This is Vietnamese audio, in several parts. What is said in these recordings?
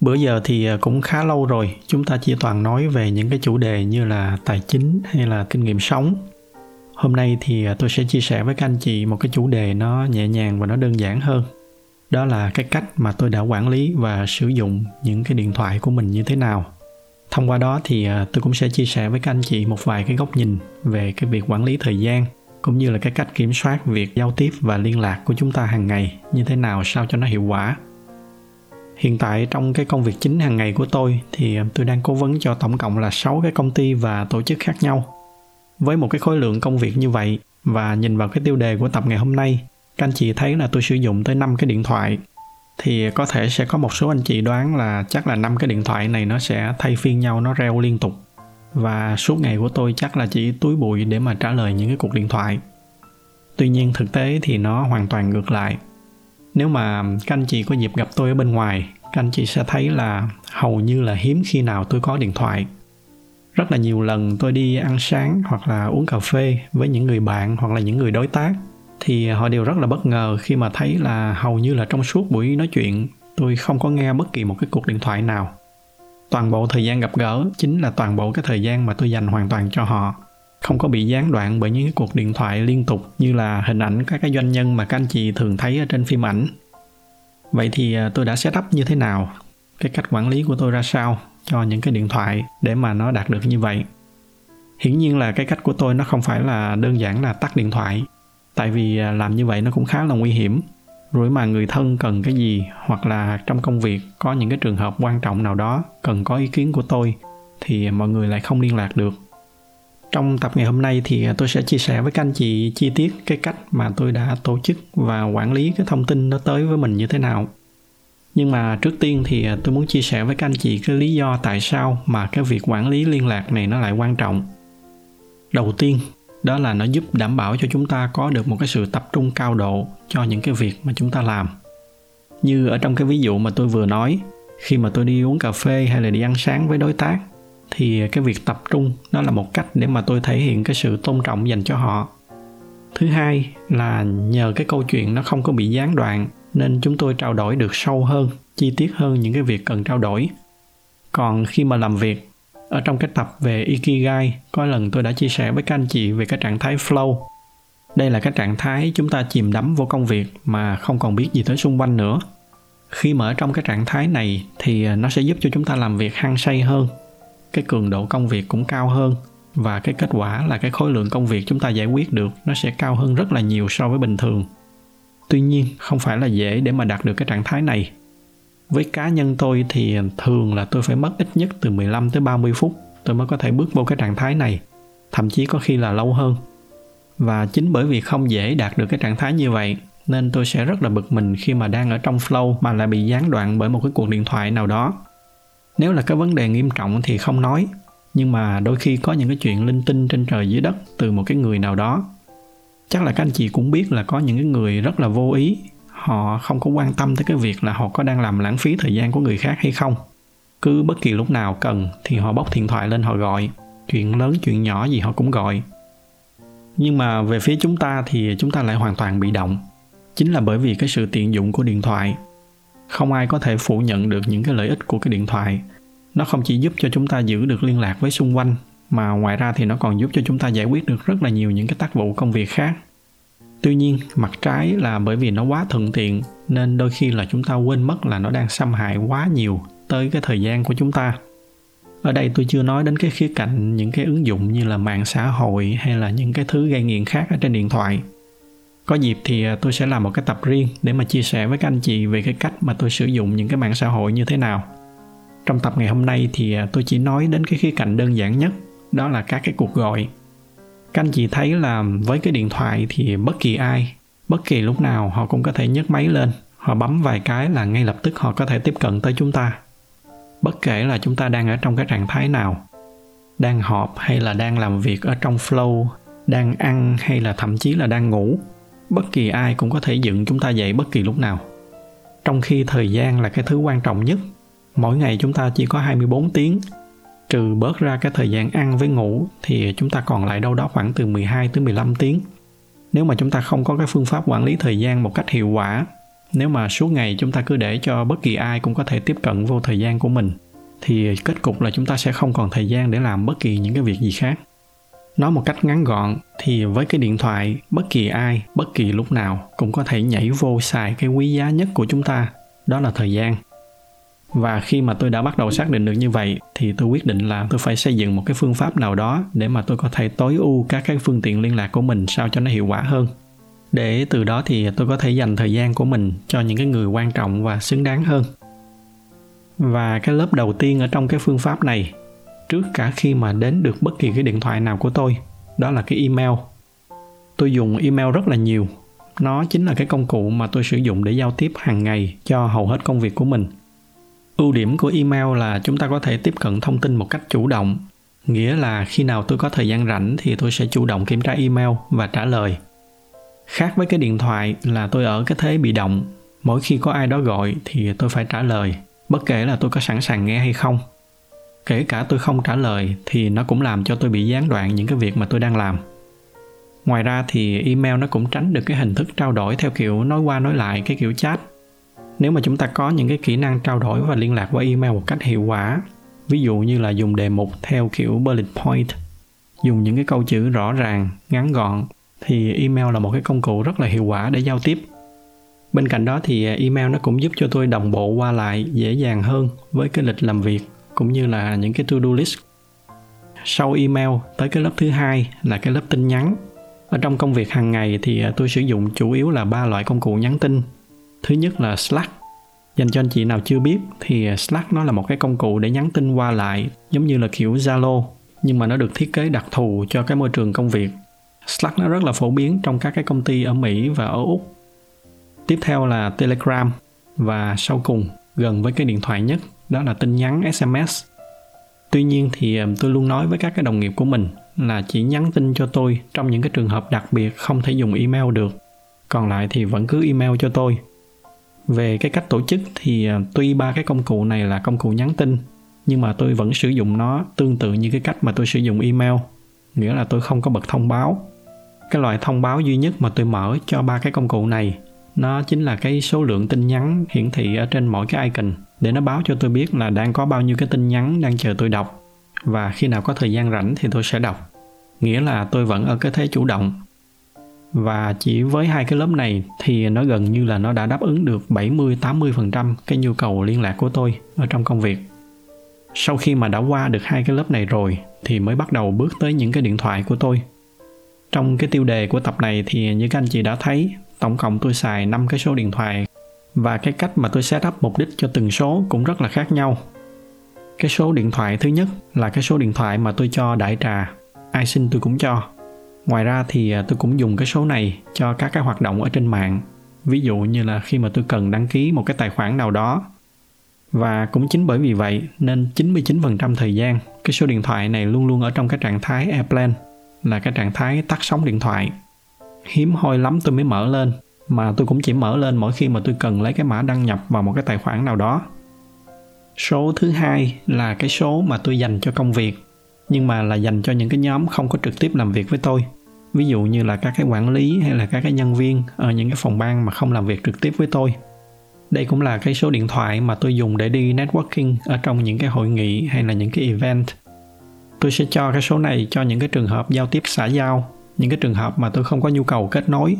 bữa giờ thì à, cũng khá lâu rồi, chúng ta chỉ toàn nói về những cái chủ đề như là tài chính hay là kinh nghiệm sống. Hôm nay thì à, tôi sẽ chia sẻ với các anh chị một cái chủ đề nó nhẹ nhàng và nó đơn giản hơn. Đó là cái cách mà tôi đã quản lý và sử dụng những cái điện thoại của mình như thế nào. Thông qua đó thì à, tôi cũng sẽ chia sẻ với các anh chị một vài cái góc nhìn về cái việc quản lý thời gian, cũng như là cái cách kiểm soát việc giao tiếp và liên lạc của chúng ta hàng ngày như thế nào sao cho nó hiệu quả hiện tại trong cái công việc chính hàng ngày của tôi thì tôi đang cố vấn cho tổng cộng là 6 cái công ty và tổ chức khác nhau. Với một cái khối lượng công việc như vậy và nhìn vào cái tiêu đề của tập ngày hôm nay, các anh chị thấy là tôi sử dụng tới 5 cái điện thoại thì có thể sẽ có một số anh chị đoán là chắc là năm cái điện thoại này nó sẽ thay phiên nhau nó reo liên tục. Và suốt ngày của tôi chắc là chỉ túi bụi để mà trả lời những cái cuộc điện thoại. Tuy nhiên thực tế thì nó hoàn toàn ngược lại nếu mà các anh chị có dịp gặp tôi ở bên ngoài, các anh chị sẽ thấy là hầu như là hiếm khi nào tôi có điện thoại. Rất là nhiều lần tôi đi ăn sáng hoặc là uống cà phê với những người bạn hoặc là những người đối tác, thì họ đều rất là bất ngờ khi mà thấy là hầu như là trong suốt buổi nói chuyện, tôi không có nghe bất kỳ một cái cuộc điện thoại nào. Toàn bộ thời gian gặp gỡ chính là toàn bộ cái thời gian mà tôi dành hoàn toàn cho họ không có bị gián đoạn bởi những cái cuộc điện thoại liên tục như là hình ảnh các cái doanh nhân mà các anh chị thường thấy ở trên phim ảnh. Vậy thì à, tôi đã setup như thế nào? Cái cách quản lý của tôi ra sao cho những cái điện thoại để mà nó đạt được như vậy? Hiển nhiên là cái cách của tôi nó không phải là đơn giản là tắt điện thoại, tại vì à, làm như vậy nó cũng khá là nguy hiểm. Rồi mà người thân cần cái gì hoặc là trong công việc có những cái trường hợp quan trọng nào đó cần có ý kiến của tôi thì mọi người lại không liên lạc được trong tập ngày hôm nay thì à, tôi sẽ chia sẻ với các anh chị chi tiết cái cách mà tôi đã tổ chức và quản lý cái thông tin nó tới với mình như thế nào. Nhưng mà trước tiên thì à, tôi muốn chia sẻ với các anh chị cái lý do tại sao mà cái việc quản lý liên lạc này nó lại quan trọng. Đầu tiên, đó là nó giúp đảm bảo cho chúng ta có được một cái sự tập trung cao độ cho những cái việc mà chúng ta làm. Như ở trong cái ví dụ mà tôi vừa nói, khi mà tôi đi uống cà phê hay là đi ăn sáng với đối tác thì cái việc tập trung nó là một cách để mà tôi thể hiện cái sự tôn trọng dành cho họ. Thứ hai là nhờ cái câu chuyện nó không có bị gián đoạn, nên chúng tôi trao đổi được sâu hơn, chi tiết hơn những cái việc cần trao đổi. Còn khi mà làm việc, ở trong cái tập về ikigai, có lần tôi đã chia sẻ với các anh chị về cái trạng thái flow. Đây là cái trạng thái chúng ta chìm đắm vô công việc mà không còn biết gì tới xung quanh nữa. Khi mà ở trong cái trạng thái này thì nó sẽ giúp cho chúng ta làm việc hăng say hơn cái cường độ công việc cũng cao hơn và cái kết quả là cái khối lượng công việc chúng ta giải quyết được nó sẽ cao hơn rất là nhiều so với bình thường. Tuy nhiên, không phải là dễ để mà đạt được cái trạng thái này. Với cá nhân tôi thì thường là tôi phải mất ít nhất từ 15 tới 30 phút tôi mới có thể bước vô cái trạng thái này, thậm chí có khi là lâu hơn. Và chính bởi vì không dễ đạt được cái trạng thái như vậy, nên tôi sẽ rất là bực mình khi mà đang ở trong flow mà lại bị gián đoạn bởi một cái cuộc điện thoại nào đó nếu là cái vấn đề nghiêm trọng thì không nói, nhưng mà đôi khi có những cái chuyện linh tinh trên trời dưới đất từ một cái người nào đó. Chắc là các anh chị cũng biết là có những cái người rất là vô ý, họ không có quan tâm tới cái việc là họ có đang làm lãng phí thời gian của người khác hay không. Cứ bất kỳ lúc nào cần thì họ bóc điện thoại lên họ gọi, chuyện lớn, chuyện nhỏ gì họ cũng gọi. Nhưng mà về phía chúng ta thì chúng ta lại hoàn toàn bị động. Chính là bởi vì cái sự tiện dụng của điện thoại. Không ai có thể phủ nhận được những cái lợi ích của cái điện thoại nó không chỉ giúp cho chúng ta giữ được liên lạc với xung quanh, mà ngoài ra thì nó còn giúp cho chúng ta giải quyết được rất là nhiều những cái tác vụ công việc khác. Tuy nhiên, mặt trái là bởi vì nó quá thuận tiện, nên đôi khi là chúng ta quên mất là nó đang xâm hại quá nhiều tới cái thời gian của chúng ta. Ở đây tôi chưa nói đến cái khía cạnh những cái ứng dụng như là mạng xã hội hay là những cái thứ gây nghiện khác ở trên điện thoại. Có dịp thì à, tôi sẽ làm một cái tập riêng để mà chia sẻ với các anh chị về cái cách mà tôi sử dụng những cái mạng xã hội như thế nào trong tập ngày hôm nay thì à, tôi chỉ nói đến cái khía cạnh đơn giản nhất, đó là các cái cuộc gọi. Các anh chị thấy là với cái điện thoại thì bất kỳ ai, bất kỳ lúc nào họ cũng có thể nhấc máy lên, họ bấm vài cái là ngay lập tức họ có thể tiếp cận tới chúng ta. Bất kể là chúng ta đang ở trong cái trạng thái nào, đang họp hay là đang làm việc ở trong flow, đang ăn hay là thậm chí là đang ngủ, bất kỳ ai cũng có thể dựng chúng ta dậy bất kỳ lúc nào. Trong khi thời gian là cái thứ quan trọng nhất mỗi ngày chúng ta chỉ có 24 tiếng trừ bớt ra cái thời gian ăn với ngủ thì chúng ta còn lại đâu đó khoảng từ 12 tới 15 tiếng. Nếu mà chúng ta không có cái phương pháp quản lý thời gian một cách hiệu quả, nếu mà suốt ngày chúng ta cứ để cho bất kỳ ai cũng có thể tiếp cận vô thời gian của mình thì kết cục là chúng ta sẽ không còn thời gian để làm bất kỳ những cái việc gì khác. Nói một cách ngắn gọn thì với cái điện thoại bất kỳ ai, bất kỳ lúc nào cũng có thể nhảy vô xài cái quý giá nhất của chúng ta, đó là thời gian và khi mà tôi đã bắt đầu xác định được như vậy, thì tôi quyết định là tôi phải xây dựng một cái phương pháp nào đó để mà tôi có thể tối ưu các cái phương tiện liên lạc của mình sao cho nó hiệu quả hơn. Để từ đó thì tôi có thể dành thời gian của mình cho những cái người quan trọng và xứng đáng hơn. Và cái lớp đầu tiên ở trong cái phương pháp này, trước cả khi mà đến được bất kỳ cái điện thoại nào của tôi, đó là cái email. Tôi dùng email rất là nhiều. Nó chính là cái công cụ mà tôi sử dụng để giao tiếp hàng ngày cho hầu hết công việc của mình ưu điểm của email là chúng ta có thể tiếp cận thông tin một cách chủ động. Nghĩa là khi nào tôi có thời gian rảnh thì tôi sẽ chủ động kiểm tra email và trả lời. Khác với cái điện thoại là tôi ở cái thế bị động. Mỗi khi có ai đó gọi thì tôi phải trả lời, bất kể là tôi có sẵn sàng nghe hay không. Kể cả tôi không trả lời thì nó cũng làm cho tôi bị gián đoạn những cái việc mà tôi đang làm. Ngoài ra thì email nó cũng tránh được cái hình thức trao đổi theo kiểu nói qua nói lại, cái kiểu chat nếu mà chúng ta có những cái kỹ năng trao đổi và liên lạc qua email một cách hiệu quả, ví dụ như là dùng đề mục theo kiểu bullet point, dùng những cái câu chữ rõ ràng, ngắn gọn, thì email là một cái công cụ rất là hiệu quả để giao tiếp. Bên cạnh đó thì email nó cũng giúp cho tôi đồng bộ qua lại dễ dàng hơn với cái lịch làm việc cũng như là những cái to do list. Sau email, tới cái lớp thứ hai là cái lớp tin nhắn. Ở trong công việc hàng ngày thì tôi sử dụng chủ yếu là ba loại công cụ nhắn tin thứ nhất là slack. Dành cho anh chị nào chưa biết thì slack nó là một cái công cụ để nhắn tin qua lại, giống như là kiểu zalo, nhưng mà nó được thiết kế đặc thù cho cái môi trường công việc. Slack nó rất là phổ biến trong các cái công ty ở mỹ và ở úc. Tiếp theo là telegram và sau cùng, gần với cái điện thoại nhất, đó là tin nhắn sms tuy nhiên thì um, tôi luôn nói với các cái đồng nghiệp của mình là chỉ nhắn tin cho tôi trong những cái trường hợp đặc biệt không thể dùng email được. Còn lại thì vẫn cứ email cho tôi về cái cách tổ chức thì à, tuy ba cái công cụ này là công cụ nhắn tin, nhưng mà tôi vẫn sử dụng nó tương tự như cái cách mà tôi sử dụng email, nghĩa là tôi không có bật thông báo. Cái loại thông báo duy nhất mà tôi mở cho ba cái công cụ này, nó chính là cái số lượng tin nhắn hiển thị ở trên mỗi cái icon, để nó báo cho tôi biết là đang có bao nhiêu cái tin nhắn đang chờ tôi đọc, và khi nào có thời gian rảnh thì tôi sẽ đọc. Nghĩa là tôi vẫn ở cái thế chủ động và chỉ với hai cái lớp này thì nó gần như là nó đã đáp ứng được 70 80% cái nhu cầu liên lạc của tôi ở trong công việc. Sau khi mà đã qua được hai cái lớp này rồi thì mới bắt đầu bước tới những cái điện thoại của tôi. Trong cái tiêu đề của tập này thì như các anh chị đã thấy, tổng cộng tôi xài 5 cái số điện thoại và cái cách mà tôi set up mục đích cho từng số cũng rất là khác nhau. Cái số điện thoại thứ nhất là cái số điện thoại mà tôi cho đại trà, ai xin tôi cũng cho ngoài ra thì à, tôi cũng dùng cái số này cho các cái hoạt động ở trên mạng. Ví dụ như là khi mà tôi cần đăng ký một cái tài khoản nào đó. Và cũng chính bởi vì vậy nên 99% thời gian, cái số điện thoại này luôn luôn ở trong cái trạng thái airplane, là cái trạng thái tắt sóng điện thoại. Hiếm hoi lắm tôi mới mở lên, mà tôi cũng chỉ mở lên mỗi khi mà tôi cần lấy cái mã đăng nhập vào một cái tài khoản nào đó. Số thứ hai là cái số mà tôi dành cho công việc, nhưng mà là dành cho những cái nhóm không có trực tiếp làm việc với tôi ví dụ như là các cái quản lý hay là các cái nhân viên ở những cái phòng ban mà không làm việc trực tiếp với tôi. Đây cũng là cái số điện thoại mà tôi dùng để đi networking ở trong những cái hội nghị hay là những cái event. Tôi sẽ cho cái số này cho những cái trường hợp giao tiếp xã giao, những cái trường hợp mà tôi không có nhu cầu kết nối.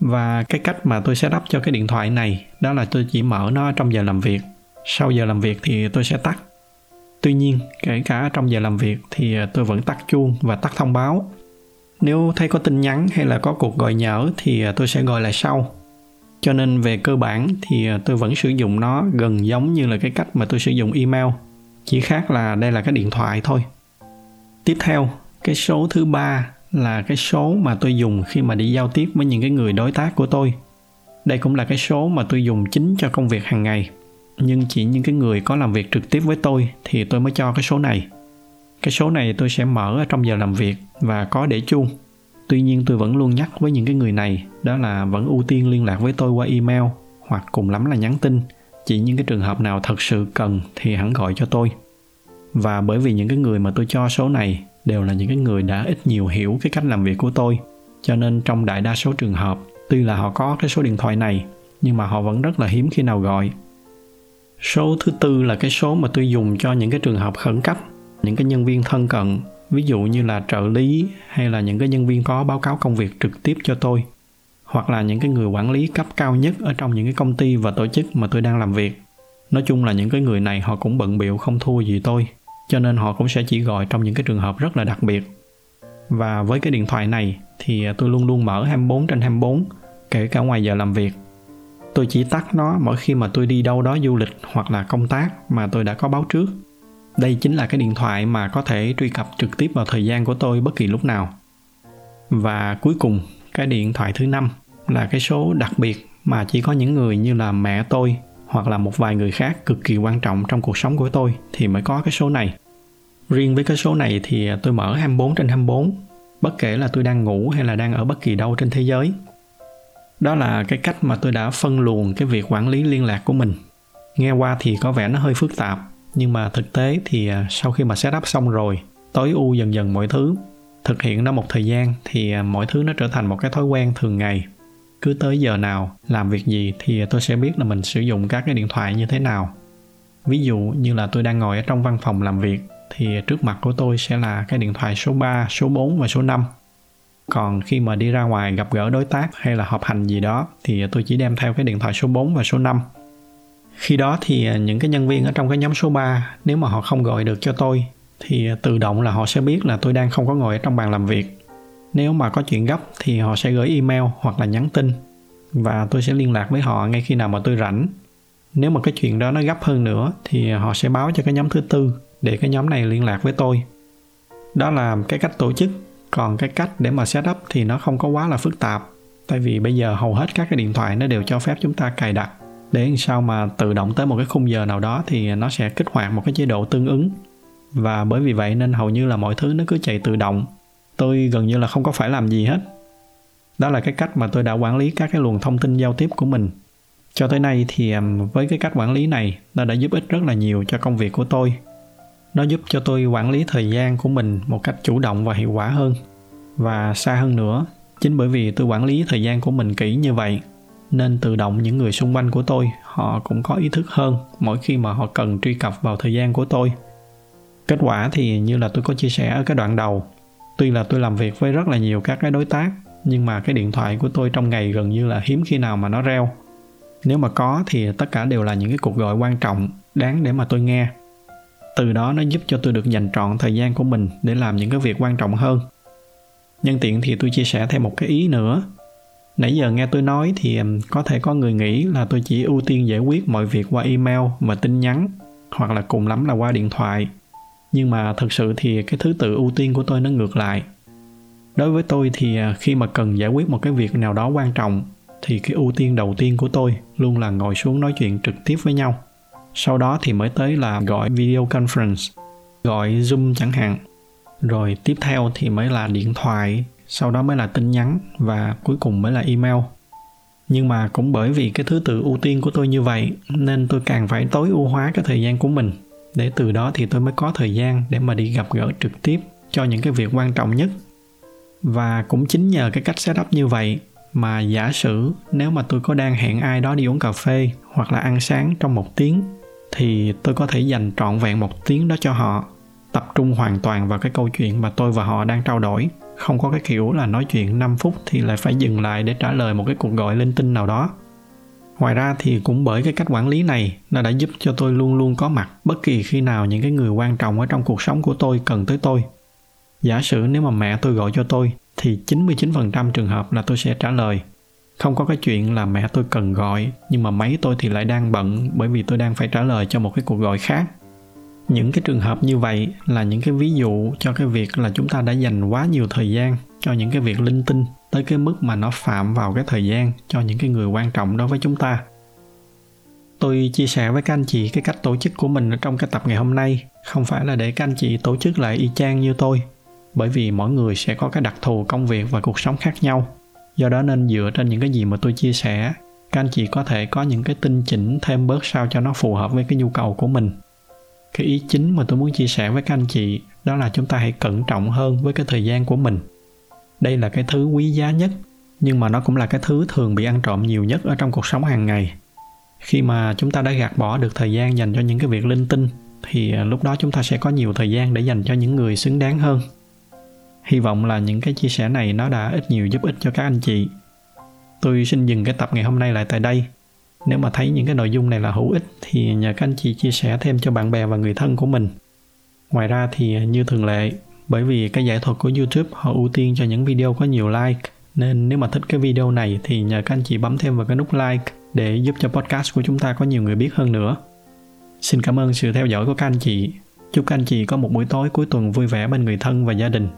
Và cái cách mà tôi sẽ đắp cho cái điện thoại này, đó là tôi chỉ mở nó trong giờ làm việc. Sau giờ làm việc thì tôi sẽ tắt. Tuy nhiên, kể cả trong giờ làm việc thì tôi vẫn tắt chuông và tắt thông báo nếu thấy có tin nhắn hay là có cuộc gọi nhỡ thì à, tôi sẽ gọi lại sau. Cho nên về cơ bản thì à, tôi vẫn sử dụng nó gần giống như là cái cách mà tôi sử dụng email. Chỉ khác là đây là cái điện thoại thôi. Tiếp theo, cái số thứ ba là cái số mà tôi dùng khi mà đi giao tiếp với những cái người đối tác của tôi. Đây cũng là cái số mà tôi dùng chính cho công việc hàng ngày. Nhưng chỉ những cái người có làm việc trực tiếp với tôi thì tôi mới cho cái số này. Cái số này tôi sẽ mở ở trong giờ làm việc và có để chuông. Tuy nhiên tôi vẫn luôn nhắc với những cái người này, đó là vẫn ưu tiên liên lạc với tôi qua email hoặc cùng lắm là nhắn tin. Chỉ những cái trường hợp nào thật sự cần thì hẳn gọi cho tôi. Và bởi vì những cái người mà tôi cho số này đều là những cái người đã ít nhiều hiểu cái cách làm việc của tôi, cho nên trong đại đa số trường hợp, tuy là họ có cái số điện thoại này, nhưng mà họ vẫn rất là hiếm khi nào gọi. Số thứ tư là cái số mà tôi dùng cho những cái trường hợp khẩn cấp, những cái nhân viên thân cận ví dụ như là trợ lý hay là những cái nhân viên có báo cáo công việc trực tiếp cho tôi, hoặc là những cái người quản lý cấp cao nhất ở trong những cái công ty và tổ chức mà tôi đang làm việc. Nói chung là những cái người này họ cũng bận biệu không thua gì tôi, cho nên họ cũng sẽ chỉ gọi trong những cái trường hợp rất là đặc biệt. Và với cái điện thoại này thì tôi luôn luôn mở 24 trên 24 kể cả ngoài giờ làm việc. Tôi chỉ tắt nó mỗi khi mà tôi đi đâu đó du lịch hoặc là công tác mà tôi đã có báo trước đây chính là cái điện thoại mà có thể truy cập trực tiếp vào thời gian của tôi bất kỳ lúc nào và cuối cùng cái điện thoại thứ năm là cái số đặc biệt mà chỉ có những người như là mẹ tôi hoặc là một vài người khác cực kỳ quan trọng trong cuộc sống của tôi thì mới có cái số này. Riêng với cái số này thì tôi mở 24 trên 24, bất kể là tôi đang ngủ hay là đang ở bất kỳ đâu trên thế giới. Đó là cái cách mà tôi đã phân luồng cái việc quản lý liên lạc của mình. Nghe qua thì có vẻ nó hơi phức tạp, nhưng mà thực tế thì à, sau khi mà setup xong rồi, tối ưu dần dần mọi thứ, thực hiện nó một thời gian thì à, mọi thứ nó trở thành một cái thói quen thường ngày cứ tới giờ nào làm việc gì thì tôi sẽ biết là mình sử dụng các cái điện thoại như thế nào ví dụ như là tôi đang ngồi ở trong văn phòng làm việc thì trước mặt của tôi sẽ là cái điện thoại số 3, số 4 và số 5. Còn khi mà đi ra ngoài gặp gỡ đối tác hay là họp hành gì đó thì tôi chỉ đem theo cái điện thoại số 4 và số 5. Khi đó thì à, những cái nhân viên ở trong cái nhóm số 3 nếu mà họ không gọi được cho tôi, thì à, tự động là họ sẽ biết là tôi đang không có ngồi ở trong bàn làm việc. Nếu mà có chuyện gấp thì họ sẽ gửi email hoặc là nhắn tin và tôi sẽ liên lạc với họ ngay khi nào mà tôi rảnh. Nếu mà cái chuyện đó nó gấp hơn nữa thì họ sẽ báo cho cái nhóm thứ tư để cái nhóm này liên lạc với tôi. Đó là cái cách tổ chức. Còn cái cách để mà setup thì nó không có quá là phức tạp, tại vì bây giờ hầu hết các cái điện thoại nó đều cho phép chúng ta cài đặt để làm sao mà tự động tới một cái khung giờ nào đó thì nó sẽ kích hoạt một cái chế độ tương ứng. Và bởi vì vậy nên hầu như là mọi thứ nó cứ chạy tự động. Tôi gần như là không có phải làm gì hết. Đó là cái cách mà tôi đã quản lý các cái luồng thông tin giao tiếp của mình. Cho tới nay thì với cái cách quản lý này, nó đã giúp ích rất là nhiều cho công việc của tôi. Nó giúp cho tôi quản lý thời gian của mình một cách chủ động và hiệu quả hơn. Và xa hơn nữa, chính bởi vì tôi quản lý thời gian của mình kỹ như vậy nên tự động những người xung quanh của tôi, họ cũng có ý thức hơn mỗi khi mà họ cần truy cập vào thời gian của tôi. Kết quả thì như là tôi có chia sẻ ở cái đoạn đầu, tuy là tôi làm việc với rất là nhiều các cái đối tác, nhưng mà cái điện thoại của tôi trong ngày gần như là hiếm khi nào mà nó reo. Nếu mà có thì tất cả đều là những cái cuộc gọi quan trọng, đáng để mà tôi nghe. Từ đó nó giúp cho tôi được dành trọn thời gian của mình để làm những cái việc quan trọng hơn. Nhân tiện thì tôi chia sẻ thêm một cái ý nữa nãy giờ nghe tôi nói thì có thể có người nghĩ là tôi chỉ ưu tiên giải quyết mọi việc qua email và tin nhắn, hoặc là cùng lắm là qua điện thoại. Nhưng mà thực sự thì cái thứ tự ưu tiên của tôi nó ngược lại. Đối với tôi thì à, khi mà cần giải quyết một cái việc nào đó quan trọng, thì cái ưu tiên đầu tiên của tôi luôn là ngồi xuống nói chuyện trực tiếp với nhau. Sau đó thì mới tới là gọi video conference, gọi zoom chẳng hạn. Rồi tiếp theo thì mới là điện thoại sau đó mới là tin nhắn và cuối cùng mới là email. Nhưng mà cũng bởi vì cái thứ tự ưu tiên của tôi như vậy, nên tôi càng phải tối ưu hóa cái thời gian của mình. Để từ đó thì tôi mới có thời gian để mà đi gặp gỡ trực tiếp cho những cái việc quan trọng nhất. Và cũng chính nhờ cái cách setup như vậy mà giả sử nếu mà tôi có đang hẹn ai đó đi uống cà phê hoặc là ăn sáng trong một tiếng, thì tôi có thể dành trọn vẹn một tiếng đó cho họ, tập trung hoàn toàn vào cái câu chuyện mà tôi và họ đang trao đổi không có cái kiểu là nói chuyện 5 phút thì lại phải dừng lại để trả lời một cái cuộc gọi linh tinh nào đó. Ngoài ra thì cũng bởi cái cách quản lý này, nó đã giúp cho tôi luôn luôn có mặt bất kỳ khi nào những cái người quan trọng ở trong cuộc sống của tôi cần tới tôi. Giả sử nếu mà mẹ tôi gọi cho tôi, thì 99% trường hợp là tôi sẽ trả lời. Không có cái chuyện là mẹ tôi cần gọi, nhưng mà máy tôi thì lại đang bận bởi vì tôi đang phải trả lời cho một cái cuộc gọi khác những cái trường hợp như vậy là những cái ví dụ cho cái việc là chúng ta đã dành quá nhiều thời gian cho những cái việc linh tinh, tới cái mức mà nó phạm vào cái thời gian cho những cái người quan trọng đối với chúng ta. Tôi chia sẻ với các anh chị cái cách tổ chức của mình ở trong cái tập ngày hôm nay. Không phải là để các anh chị tổ chức lại y chang như tôi, bởi vì mỗi người sẽ có cái đặc thù công việc và cuộc sống khác nhau. Do đó nên dựa trên những cái gì mà tôi chia sẻ, các anh chị có thể có những cái tinh chỉnh thêm bớt sao cho nó phù hợp với cái nhu cầu của mình cái ý chính mà tôi muốn chia sẻ với các anh chị, đó là chúng ta hãy cẩn trọng hơn với cái thời gian của mình. Đây là cái thứ quý giá nhất, nhưng mà nó cũng là cái thứ thường bị ăn trộm nhiều nhất ở trong cuộc sống hàng ngày. Khi mà chúng ta đã gạt bỏ được thời gian dành cho những cái việc linh tinh, thì à, lúc đó chúng ta sẽ có nhiều thời gian để dành cho những người xứng đáng hơn. Hy vọng là những cái chia sẻ này nó đã ít nhiều giúp ích cho các anh chị. Tôi xin dừng cái tập ngày hôm nay lại tại đây nếu mà thấy những cái nội dung này là hữu ích thì nhờ các anh chị chia sẻ thêm cho bạn bè và người thân của mình. Ngoài ra thì như thường lệ, bởi vì cái giải thuật của youtube họ ưu tiên cho những video có nhiều like, nên nếu mà thích cái video này thì nhờ các anh chị bấm thêm vào cái nút like để giúp cho podcast của chúng ta có nhiều người biết hơn nữa. Xin cảm ơn sự theo dõi của các anh chị. Chúc các anh chị có một buổi tối cuối tuần vui vẻ bên người thân và gia đình.